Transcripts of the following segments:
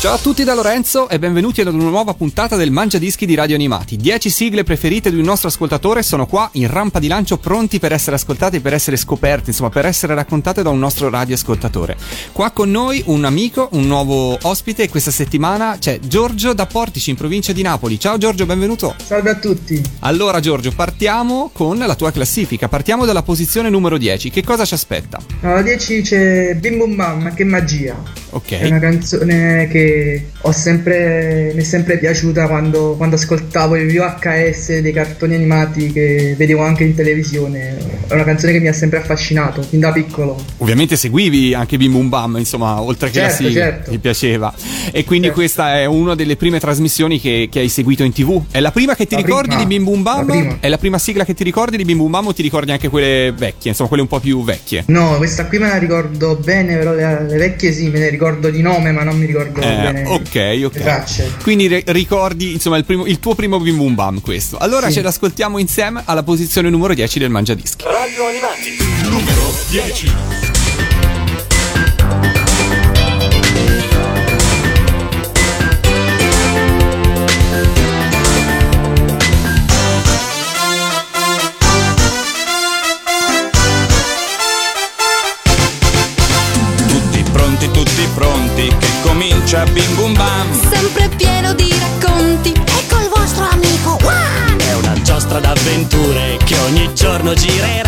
Ciao a tutti da Lorenzo e benvenuti ad una nuova puntata del Mangia Dischi di Radio Animati. 10 sigle preferite di un nostro ascoltatore sono qua in rampa di lancio pronti per essere ascoltati, per essere scoperti, insomma per essere raccontate da un nostro radioascoltatore. Qua con noi un amico, un nuovo ospite e questa settimana c'è Giorgio da Portici in provincia di Napoli. Ciao Giorgio, benvenuto. Salve a tutti. Allora Giorgio, partiamo con la tua classifica, partiamo dalla posizione numero 10. Che cosa ci aspetta? Alla 10 c'è Bim Bum Bam, che magia. Ok. È una canzone che ho sempre, mi è sempre piaciuta quando, quando ascoltavo i VHS dei cartoni animati che vedevo anche in televisione. È una canzone che mi ha sempre affascinato, fin da piccolo. Ovviamente seguivi anche Bim Bum Bam, insomma, oltre che Certo, la sigla, certo. ti piaceva. E quindi Certo. questa è una delle prime trasmissioni che, che hai seguito in tv. È la prima che ti La ricordi prima. di Bim Bum Bam? La. È la prima sigla che ti ricordi di Bim Bum Bam o ti ricordi anche quelle vecchie, insomma, quelle un po' più vecchie? No, questa qui me la ricordo bene, però le, le vecchie sì, me ne ricordo di nome, ma non mi ricordo Eh, bene. ok, ok. tracce. Quindi ri- ricordi, insomma, il, primo- il tuo primo Bim Bum Bam questo. Allora Sì. ce l'ascoltiamo insieme alla posizione numero 10 del Mangiadischi. Radio Animati. Numero 10. Comincia Bim Bum Bam. sempre pieno di racconti. Ecco il vostro amico, Juan! È una giostra d'avventure che ogni giorno girerà.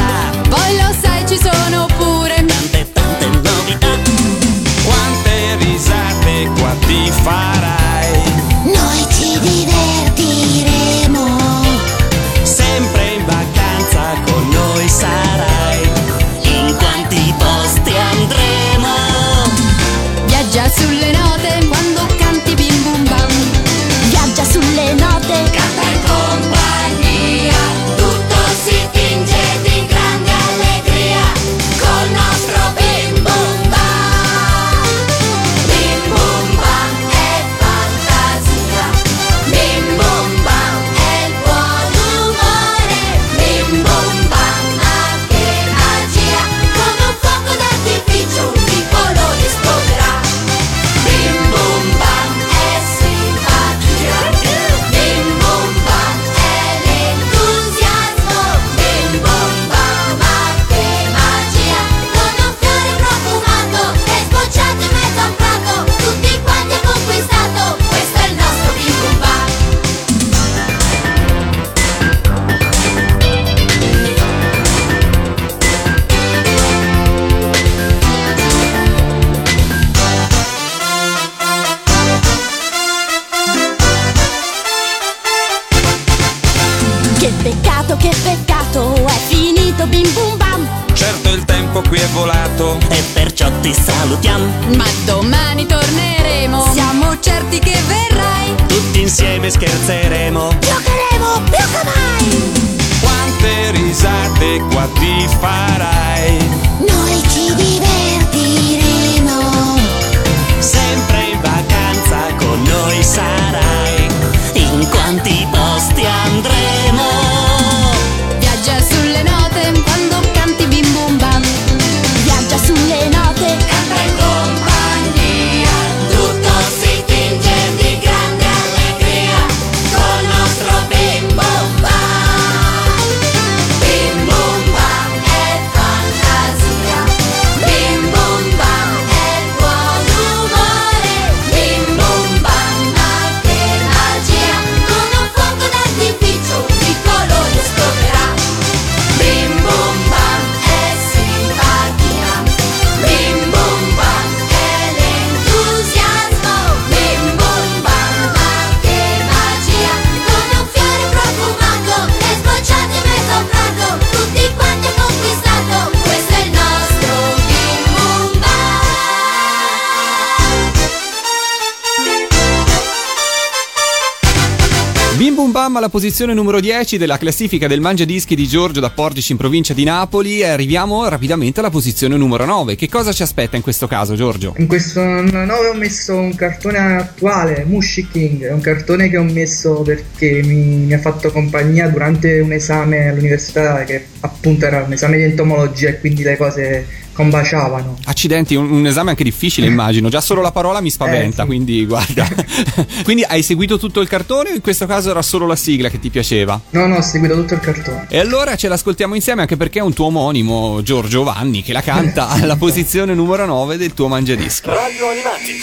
Posizione numero 10 della classifica del Mangia Dischi di Giorgio da Portici in provincia di Napoli e arriviamo rapidamente alla posizione numero 9. Che cosa ci aspetta in questo caso, Giorgio? In questo 9 ho messo un cartone attuale, Mushy King, è un cartone che ho messo perché mi, mi ha fatto compagnia durante un esame all'università che appunto era un esame di entomologia e quindi le cose combaciavano. Accidenti, un, un esame anche difficile immagino, già solo la parola mi spaventa, Eh, sì. quindi guarda. quindi hai seguito tutto il cartone o in questo caso era solo la sigla che ti piaceva? No, no, ho seguito tutto il cartone. E allora ce l'ascoltiamo insieme anche perché è un tuo omonimo, Giorgio Vanni, che la canta alla posizione numero 9 del tuo Mangiadischi. Radio Animati.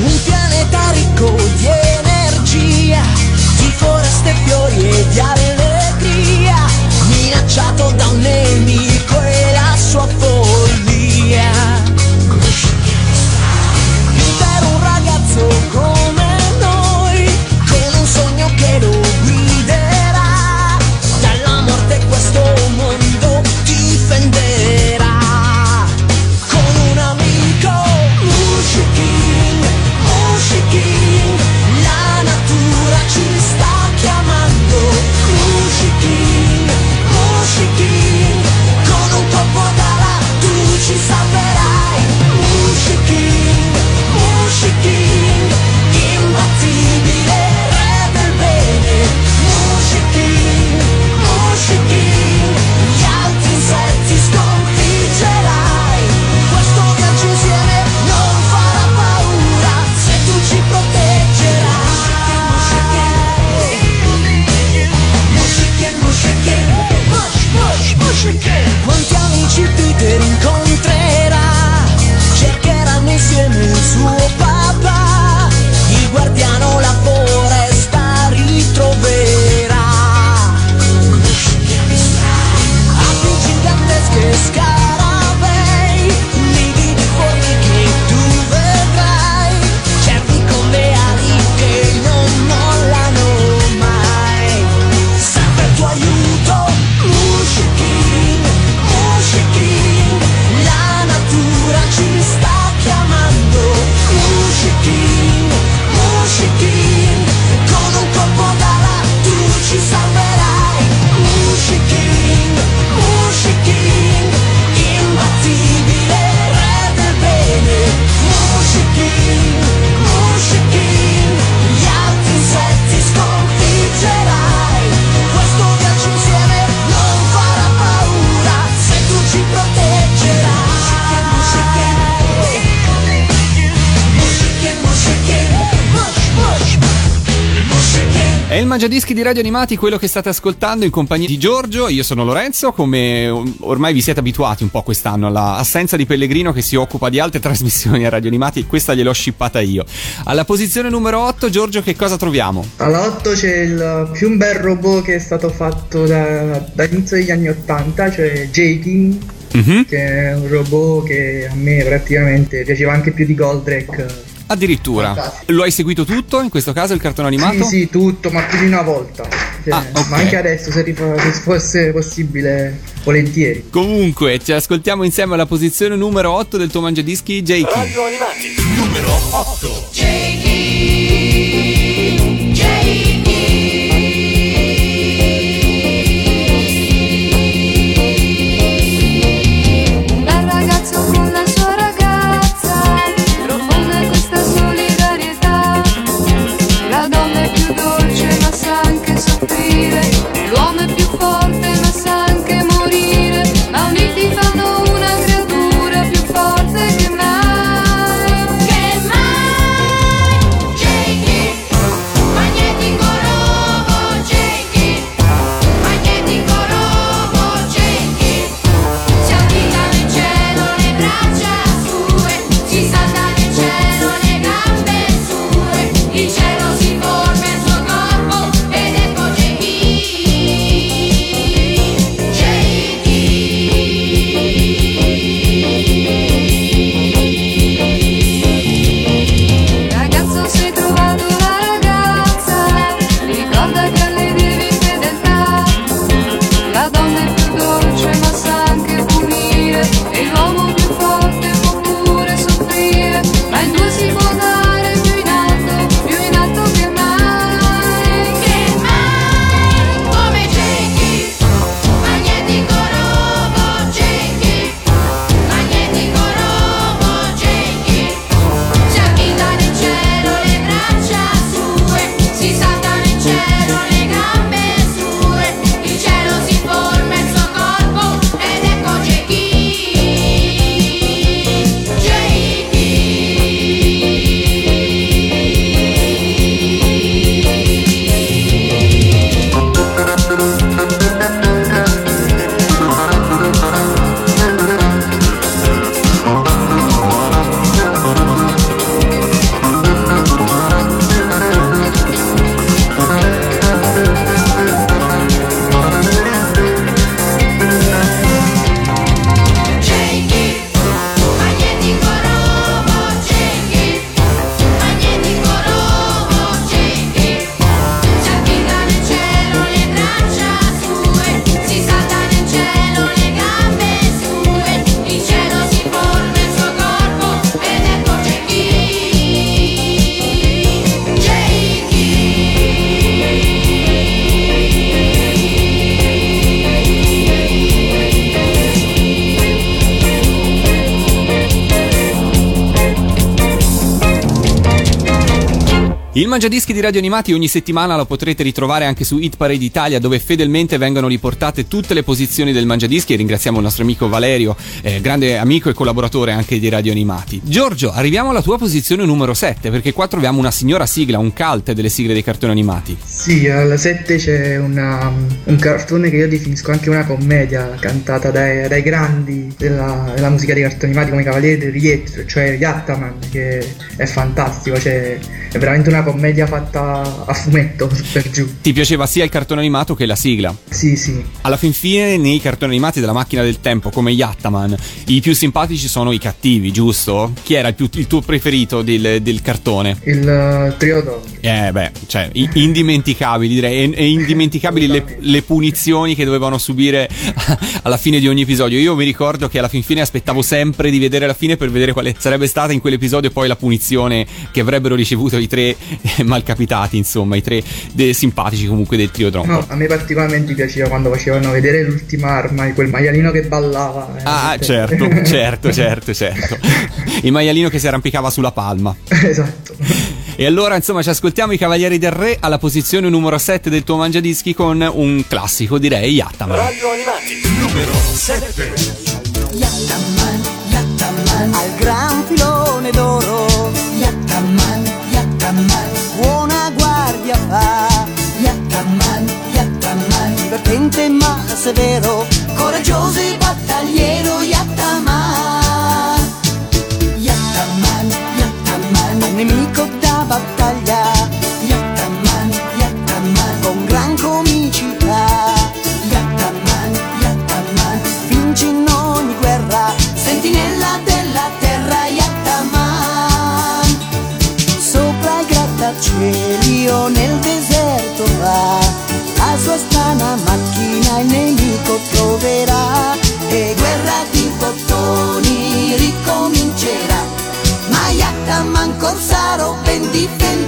Un pianeta ricco di di foreste, fiori e di allegria, minacciato da un nemico e la sua follia. Mangiadischi di Radio Animati, quello che state ascoltando in compagnia di Giorgio. Io sono Lorenzo, come ormai vi siete abituati un po' quest'anno all'assenza di Pellegrino che si occupa di altre trasmissioni a Radio Animati, questa gliel'ho scippata io. Alla posizione numero 8, Giorgio, che cosa troviamo? Alla 8 c'è il più bel robot che è stato fatto da- dall'inizio degli anni 80, cioè J-King, Mhm. che è un robot che a me praticamente piaceva anche più di Goldrake. Addirittura. Fantastico. Lo hai seguito tutto, in questo caso il cartone animato? Sì, sì, tutto, ma più di una volta. Cioè, Ah, ok. Ma anche adesso, se, fosse possibile, volentieri. Comunque, ci ascoltiamo insieme alla posizione numero 8 del tuo Mangiadischi, J.K. Radio Animati. La Il Mangiadischi di Radio Animati ogni settimana lo potrete ritrovare anche su Hit Parade Italia dove fedelmente vengono riportate tutte le posizioni del Mangiadischi e ringraziamo il nostro amico Valerio, eh, grande amico e collaboratore anche di Radio Animati. Giorgio, arriviamo alla tua posizione numero 7 perché qua troviamo una signora sigla, un cult delle sigle dei cartoni animati. Sì, al 7 c'è una- un cartone che io definisco anche una commedia cantata dai, dai grandi della, della musica dei cartoni animati come i Cavalieri del Rientro, cioè Yattaman, che è fantastico, cioè è veramente una commedia fatta a fumetto per giù. Ti piaceva sia il cartone animato che la sigla? Sì, sì, Alla fin fine, nei cartoni animati della macchina del tempo, come Yattaman, i più simpatici sono i cattivi, giusto? Chi era il, più- il tuo preferito del, del cartone? il uh, trio Don. Eh, beh, cioè, indimenticabili, direi. E, e indimenticabili le, le punizioni che dovevano subire alla fine di ogni episodio. Io mi ricordo che alla fin fine aspettavo sempre di vedere la fine per vedere quale sarebbe stata in quell'episodio poi la punizione che avrebbero ricevuto i tre eh, malcapitati, insomma, i tre de- simpatici comunque del trio Tronco. No, a me particolarmente piaceva quando facevano vedere l'ultima arma e quel maialino che ballava. eh, Ah, certo, certo, certo, certo. Il maialino che si arrampicava sulla palma. esatto. E allora, insomma, ci ascoltiamo i Cavalieri del Re alla posizione numero 7 del tuo mangiadischi con un classico, direi, Yattaman. Radio Animati numero 7 Yattaman, Yattaman, al gran filone d'oro. Divertente ma severo, coraggioso e battagliero. Yattaman, Yattaman, Yattaman, nemico da battaglia. dicen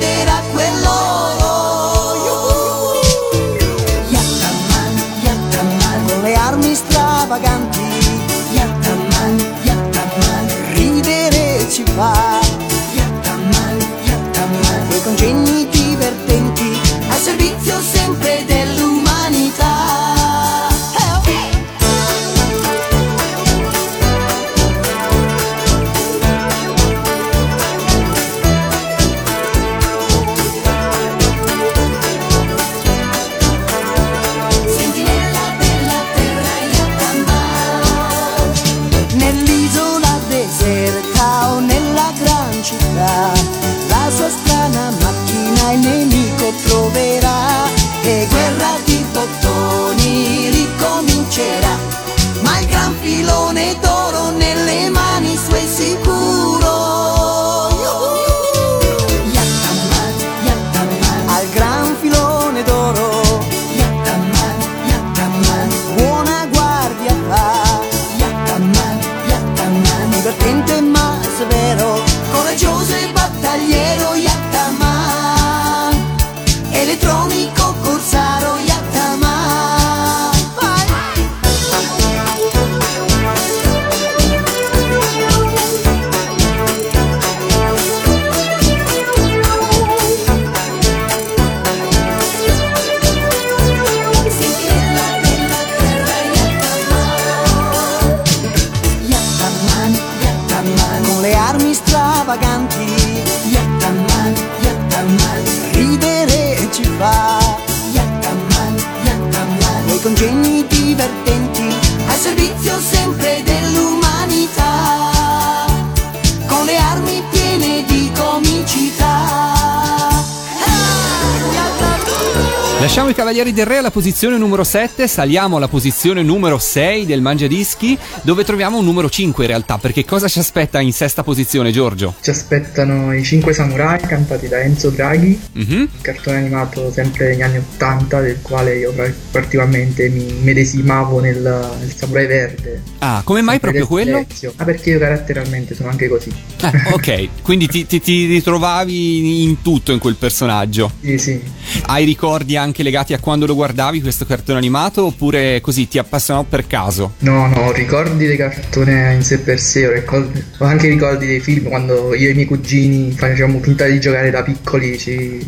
Cavalieri del Re alla posizione numero 7, saliamo alla posizione numero 6 del Mangiadischi, dove troviamo un numero 5 in realtà, perché cosa ci aspetta in sesta posizione, Giorgio? Ci aspettano i Cinque Samurai cantati da Enzo Draghi, Mhm. cartone animato sempre negli anni 80 del quale io particolarmente mi medesimavo nel, nel samurai verde. Ah, come mai proprio quello? Ezio. Ah, perché io caratterialmente sono anche così. Ah, ok, quindi ti, ti- ti ritrovavi in tutto in quel personaggio. Sì, sì. Hai ricordi anche legati a quando lo guardavi questo cartone animato oppure così ti appassionò per caso? No, no, ricordi dei cartoni in sé per sé, ho ricordi- ho anche ricordi dei film quando io e i miei cugini facevamo finta di giocare da piccoli, ci,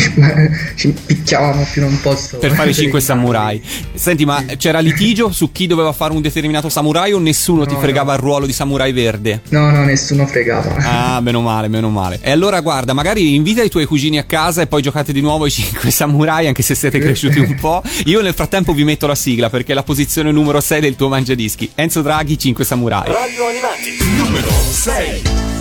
ci, ci picchiavamo più non posso. Per fare i cinque samurai. Senti, ma c'era litigio su chi doveva fare un determinato samurai o nessuno ti No, fregava no. il ruolo di samurai verde? No, no, nessuno fregava. Ah, meno male, meno male. E allora guarda, magari invita i tuoi cugini a casa e poi giocate di nuovo i 5 samurai, anche se siete cresciuti un po'. Io nel frattempo vi metto la sigla perché è la posizione numero 6 del tuo mangiadischi. Enzo Draghi, 5 samurai. Radio Animati numero 6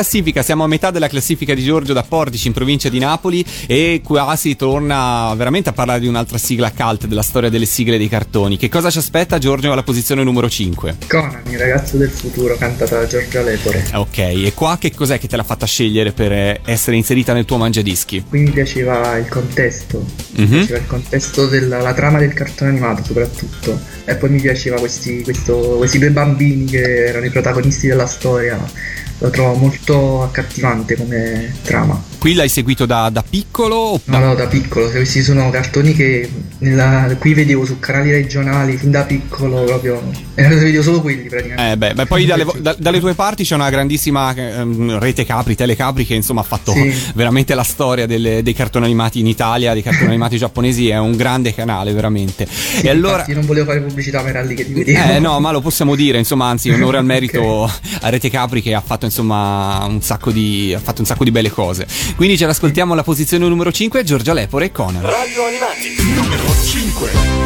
classifica, siamo a metà della classifica di Giorgio da Portici in provincia di Napoli e qua si torna veramente a parlare di un'altra sigla cult della storia delle sigle dei cartoni. Che cosa ci aspetta Giorgio alla posizione numero 5? Conan, il ragazzo del futuro, cantata da Giorgia Lepore. Ok, e qua che cos'è che te l'ha fatta scegliere per eh, essere inserita nel tuo mangiadischi? Qui mi piaceva il contesto, mi Mhm. piaceva il contesto della la trama del cartone animato soprattutto. E poi mi piaceva questi, questo- questi due bambini che erano i protagonisti della storia. Lo trovo molto accattivante come trama. Qui l'hai seguito da, da piccolo? o No, no, da piccolo, questi sono cartoni che nella- qui vedevo su canali regionali fin da piccolo proprio. E vedevo solo quelli praticamente. Eh beh, beh, poi dalle, da- dalle tue parti c'è una grandissima ehm, rete Capri, Telecapri che insomma ha fatto Sì. veramente la storia delle- dei cartoni animati in Italia, dei cartoni animati giapponesi, è un grande canale veramente. Sì, e allora... io non volevo fare pubblicità ma era lì che li vedevo. Eh no, ma lo possiamo dire, insomma, anzi, onore al merito a Rete Capri che ha fatto insomma un sacco di ha fatto un sacco di belle cose. Quindi ce l'ascoltiamo alla posizione numero 5, Giorgia Lepore e Conan. Radio Animati numero 5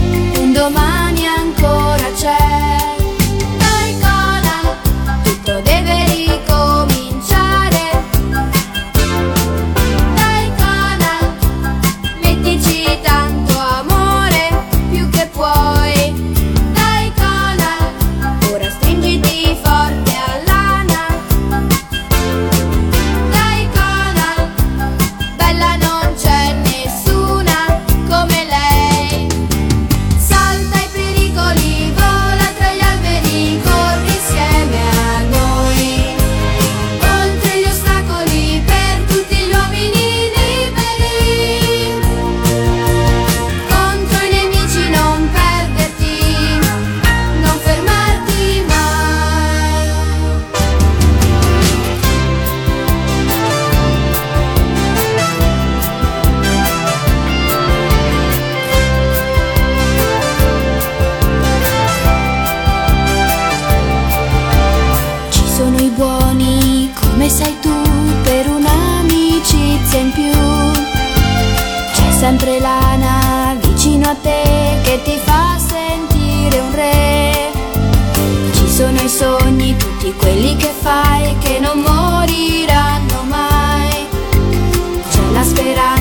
sempre lana vicino a te che ti fa sentire un re. Ci sono i sogni, tutti quelli che fai, che non moriranno mai. C'è la speranza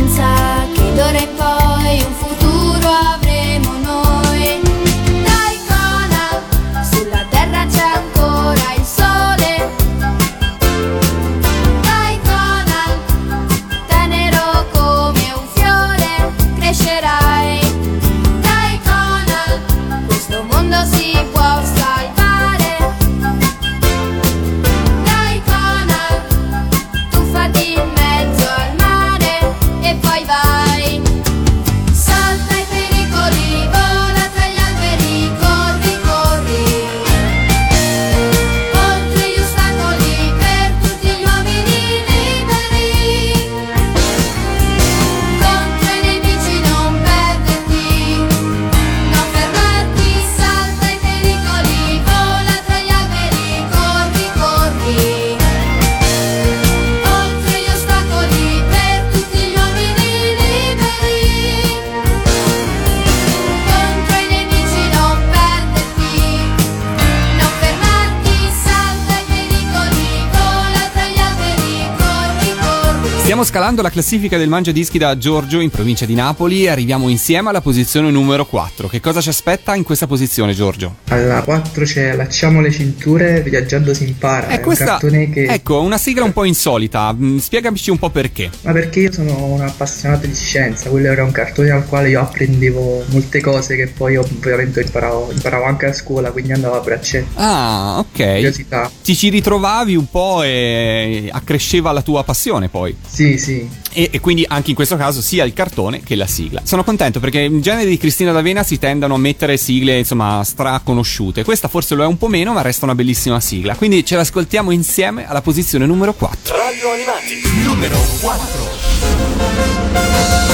Stiamo scalando la classifica del Mangia Dischi da Giorgio in provincia di Napoli e arriviamo insieme alla posizione numero 4. Che cosa ci aspetta in questa posizione, Giorgio? Alla 4 c'è Allacciamo le cinture, viaggiando si impara. E è questa, un cartone che. ecco, una sigla un po' insolita. Mm, Spiegaci un po' perché. Ma perché io sono un appassionato di scienza, quello era un cartone al quale io apprendevo molte cose che poi ovviamente imparavo, imparavo anche a scuola, quindi andavo a braccetto. Ah, ok. Curiosità. Ti ci ritrovavi un po' e accresceva la tua passione poi. Sì, sì. E, e quindi anche in questo caso sia il cartone che la sigla. Sono contento perché in genere di Cristina D'Avena si tendono a mettere sigle insomma straconosciute. Questa forse lo è un po' meno, ma resta una bellissima sigla. Quindi ce l'ascoltiamo insieme alla posizione numero 4. Radio Animati, numero 4.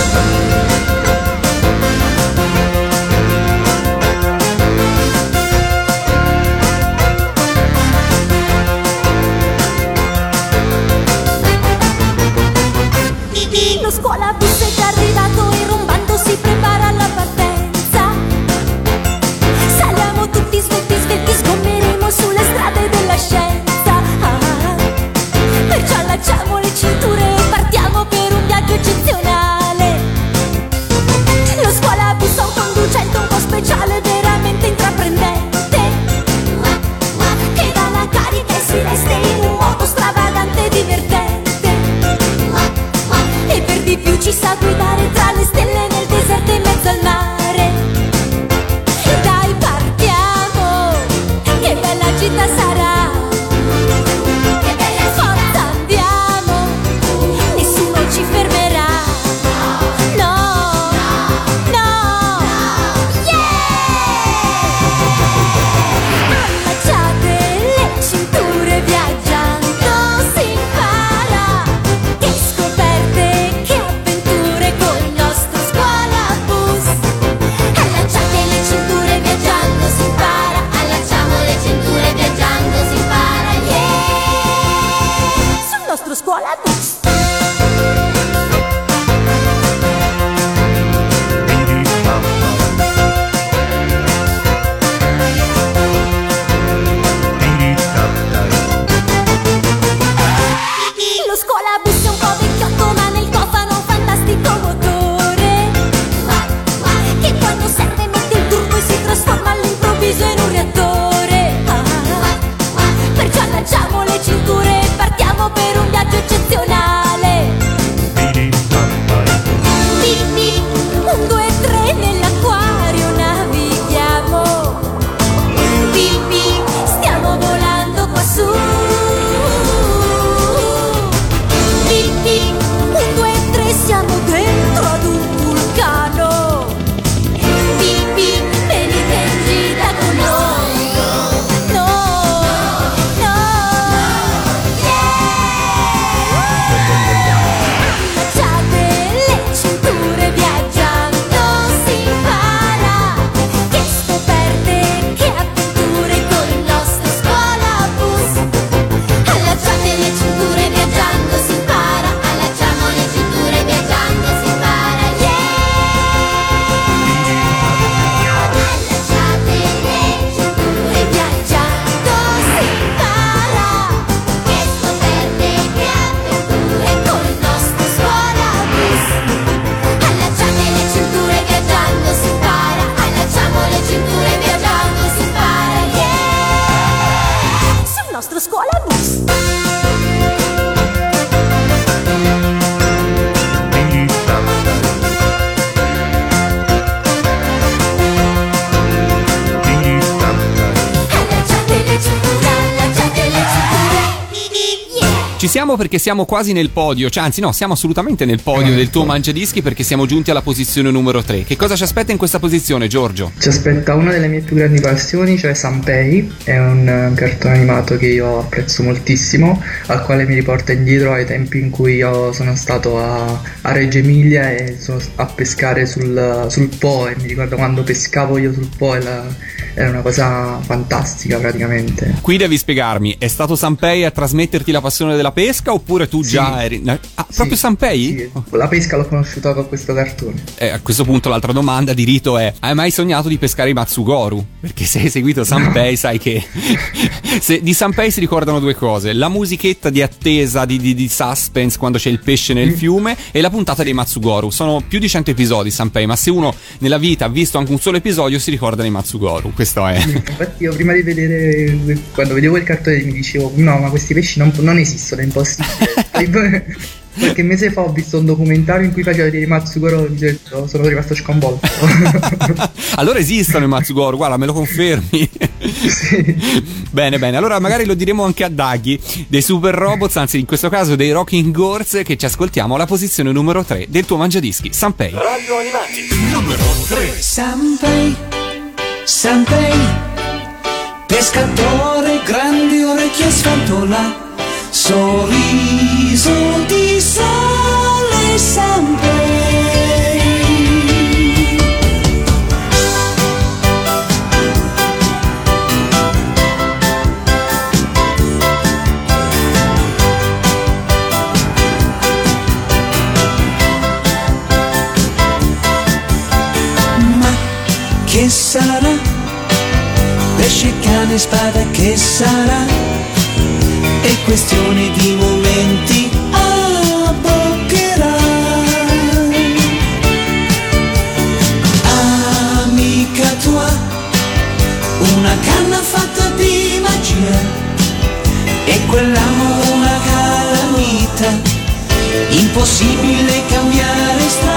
Lo scuola bus Siamo perché siamo quasi nel podio, cioè anzi no, siamo assolutamente nel podio del tuo mangiadischi perché siamo giunti alla posizione numero 3. Che cosa ci aspetta in questa posizione, Giorgio? Ci aspetta una delle mie più grandi passioni, cioè Sanpei, è un eh, cartone animato che io apprezzo moltissimo, al quale mi riporta indietro ai tempi in cui io sono stato a, a Reggio Emilia e sono a pescare sul, sul Po e mi ricordo quando pescavo io sul Po e la- era una cosa fantastica praticamente. Qui devi spiegarmi, è stato Sanpei a trasmetterti la passione della pesca oppure tu già Sì. eri... Ah, Sì, proprio Sanpei? sì, la pesca l'ho conosciuta con questo cartone. Eh, a questo punto l'altra domanda di rito è: hai mai sognato di pescare i Matsugoru? Perché se hai seguito Sanpei sai che se- di Sanpei si ricordano due cose: la musichetta di attesa di, di- di suspense quando c'è il pesce nel fiume e la puntata dei Matsugoru. Sono più di 100 episodi Sanpei, ma se uno nella vita ha visto anche un solo episodio si ricorda dei Matsugoru. Questo è. Infatti io prima di vedere, quando vedevo il cartone mi dicevo no ma questi pesci non, non esistono, è impossibile. Qualche mese fa ho visto un documentario in cui faceva vedere i Matsugoro e sono rimasto sconvolto. allora esistono i Matsugoru, guarda, me lo confermi. Bene, bene. Allora magari lo diremo anche a Daghi dei Super Robots, anzi in questo caso dei Rocking Gorse che ci ascoltiamo alla posizione numero 3 del tuo mangiadischi, Sanpei. Radio Animati, numero 3. Sanpei, Sanpei, pescatore, grandi orecchie sfantola, sorriso di sale Sanpei. Sarà? Pesce, cane, spada, che sarà? È questione di momenti, abboccherà. Amica tua, una canna fatta di magia, e quell'amore una calamita, impossibile cambiare strada.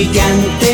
Gigante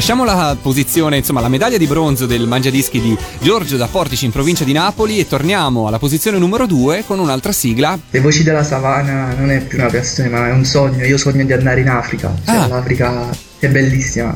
Lasciamo la posizione, insomma, la medaglia di bronzo del mangiadischi di Giorgio da Portici in provincia di Napoli e torniamo alla posizione numero 2 con un'altra sigla. Le voci della savana non è più una passione, ma è un sogno. Io sogno di andare in Africa. Cioè, Ah. l'Africa è bellissima.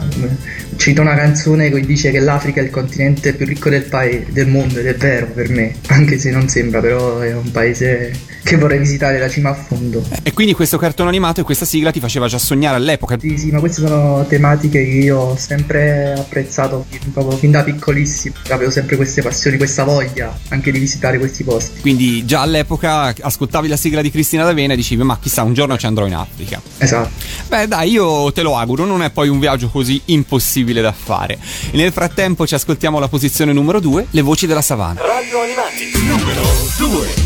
Cito una canzone che dice che l'Africa è il continente più ricco del, paese, del mondo ed è vero per me, anche se non sembra, però è un paese che vorrei visitare da cima a fondo. E quindi questo cartone animato e questa sigla ti faceva già sognare all'epoca. Sì, sì, ma queste sono tematiche che io ho sempre apprezzato fin- proprio fin da piccolissimo. Avevo sempre queste passioni, questa voglia anche di visitare questi posti. Quindi già all'epoca ascoltavi la sigla di Cristina D'Avena e dicevi ma chissà un giorno ci andrò in Africa. Esatto. Beh dai io te lo auguro, non è poi un viaggio così impossibile da fare. E nel frattempo ci ascoltiamo la posizione numero 2, le voci della savana. Radio Animati numero 2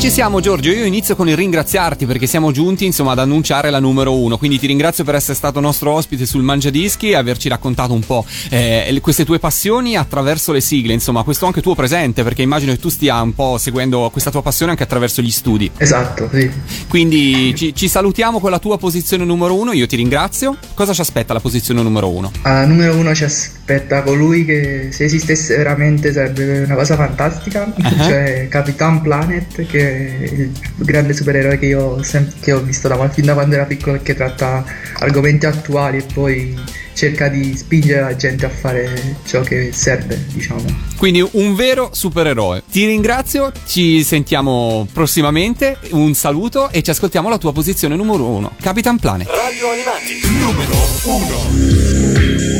ci siamo Giorgio, io inizio con il ringraziarti perché siamo giunti insomma ad annunciare la numero uno, quindi ti ringrazio per essere stato nostro ospite sul Mangiadischi e averci raccontato un po' eh, queste tue passioni attraverso le sigle, insomma questo anche tuo presente perché immagino che tu stia un po' seguendo questa tua passione anche attraverso gli studi. Esatto, sì. Quindi ci, ci salutiamo con la tua posizione numero uno, io ti ringrazio. Cosa ci aspetta la posizione numero uno? Al numero uno ci aspetta aspetta colui che se esistesse veramente sarebbe una cosa fantastica, uh-huh. cioè Capitan Planet che è il grande supereroe che io sem- che ho visto da, fin da quando era piccolo e che tratta argomenti attuali e poi cerca di spingere la gente a fare ciò che serve, diciamo. Quindi un vero supereroe. Ti ringrazio, ci sentiamo prossimamente, un saluto e ci ascoltiamo la tua posizione numero uno, Capitan Planet. Radio Animati, numero uno.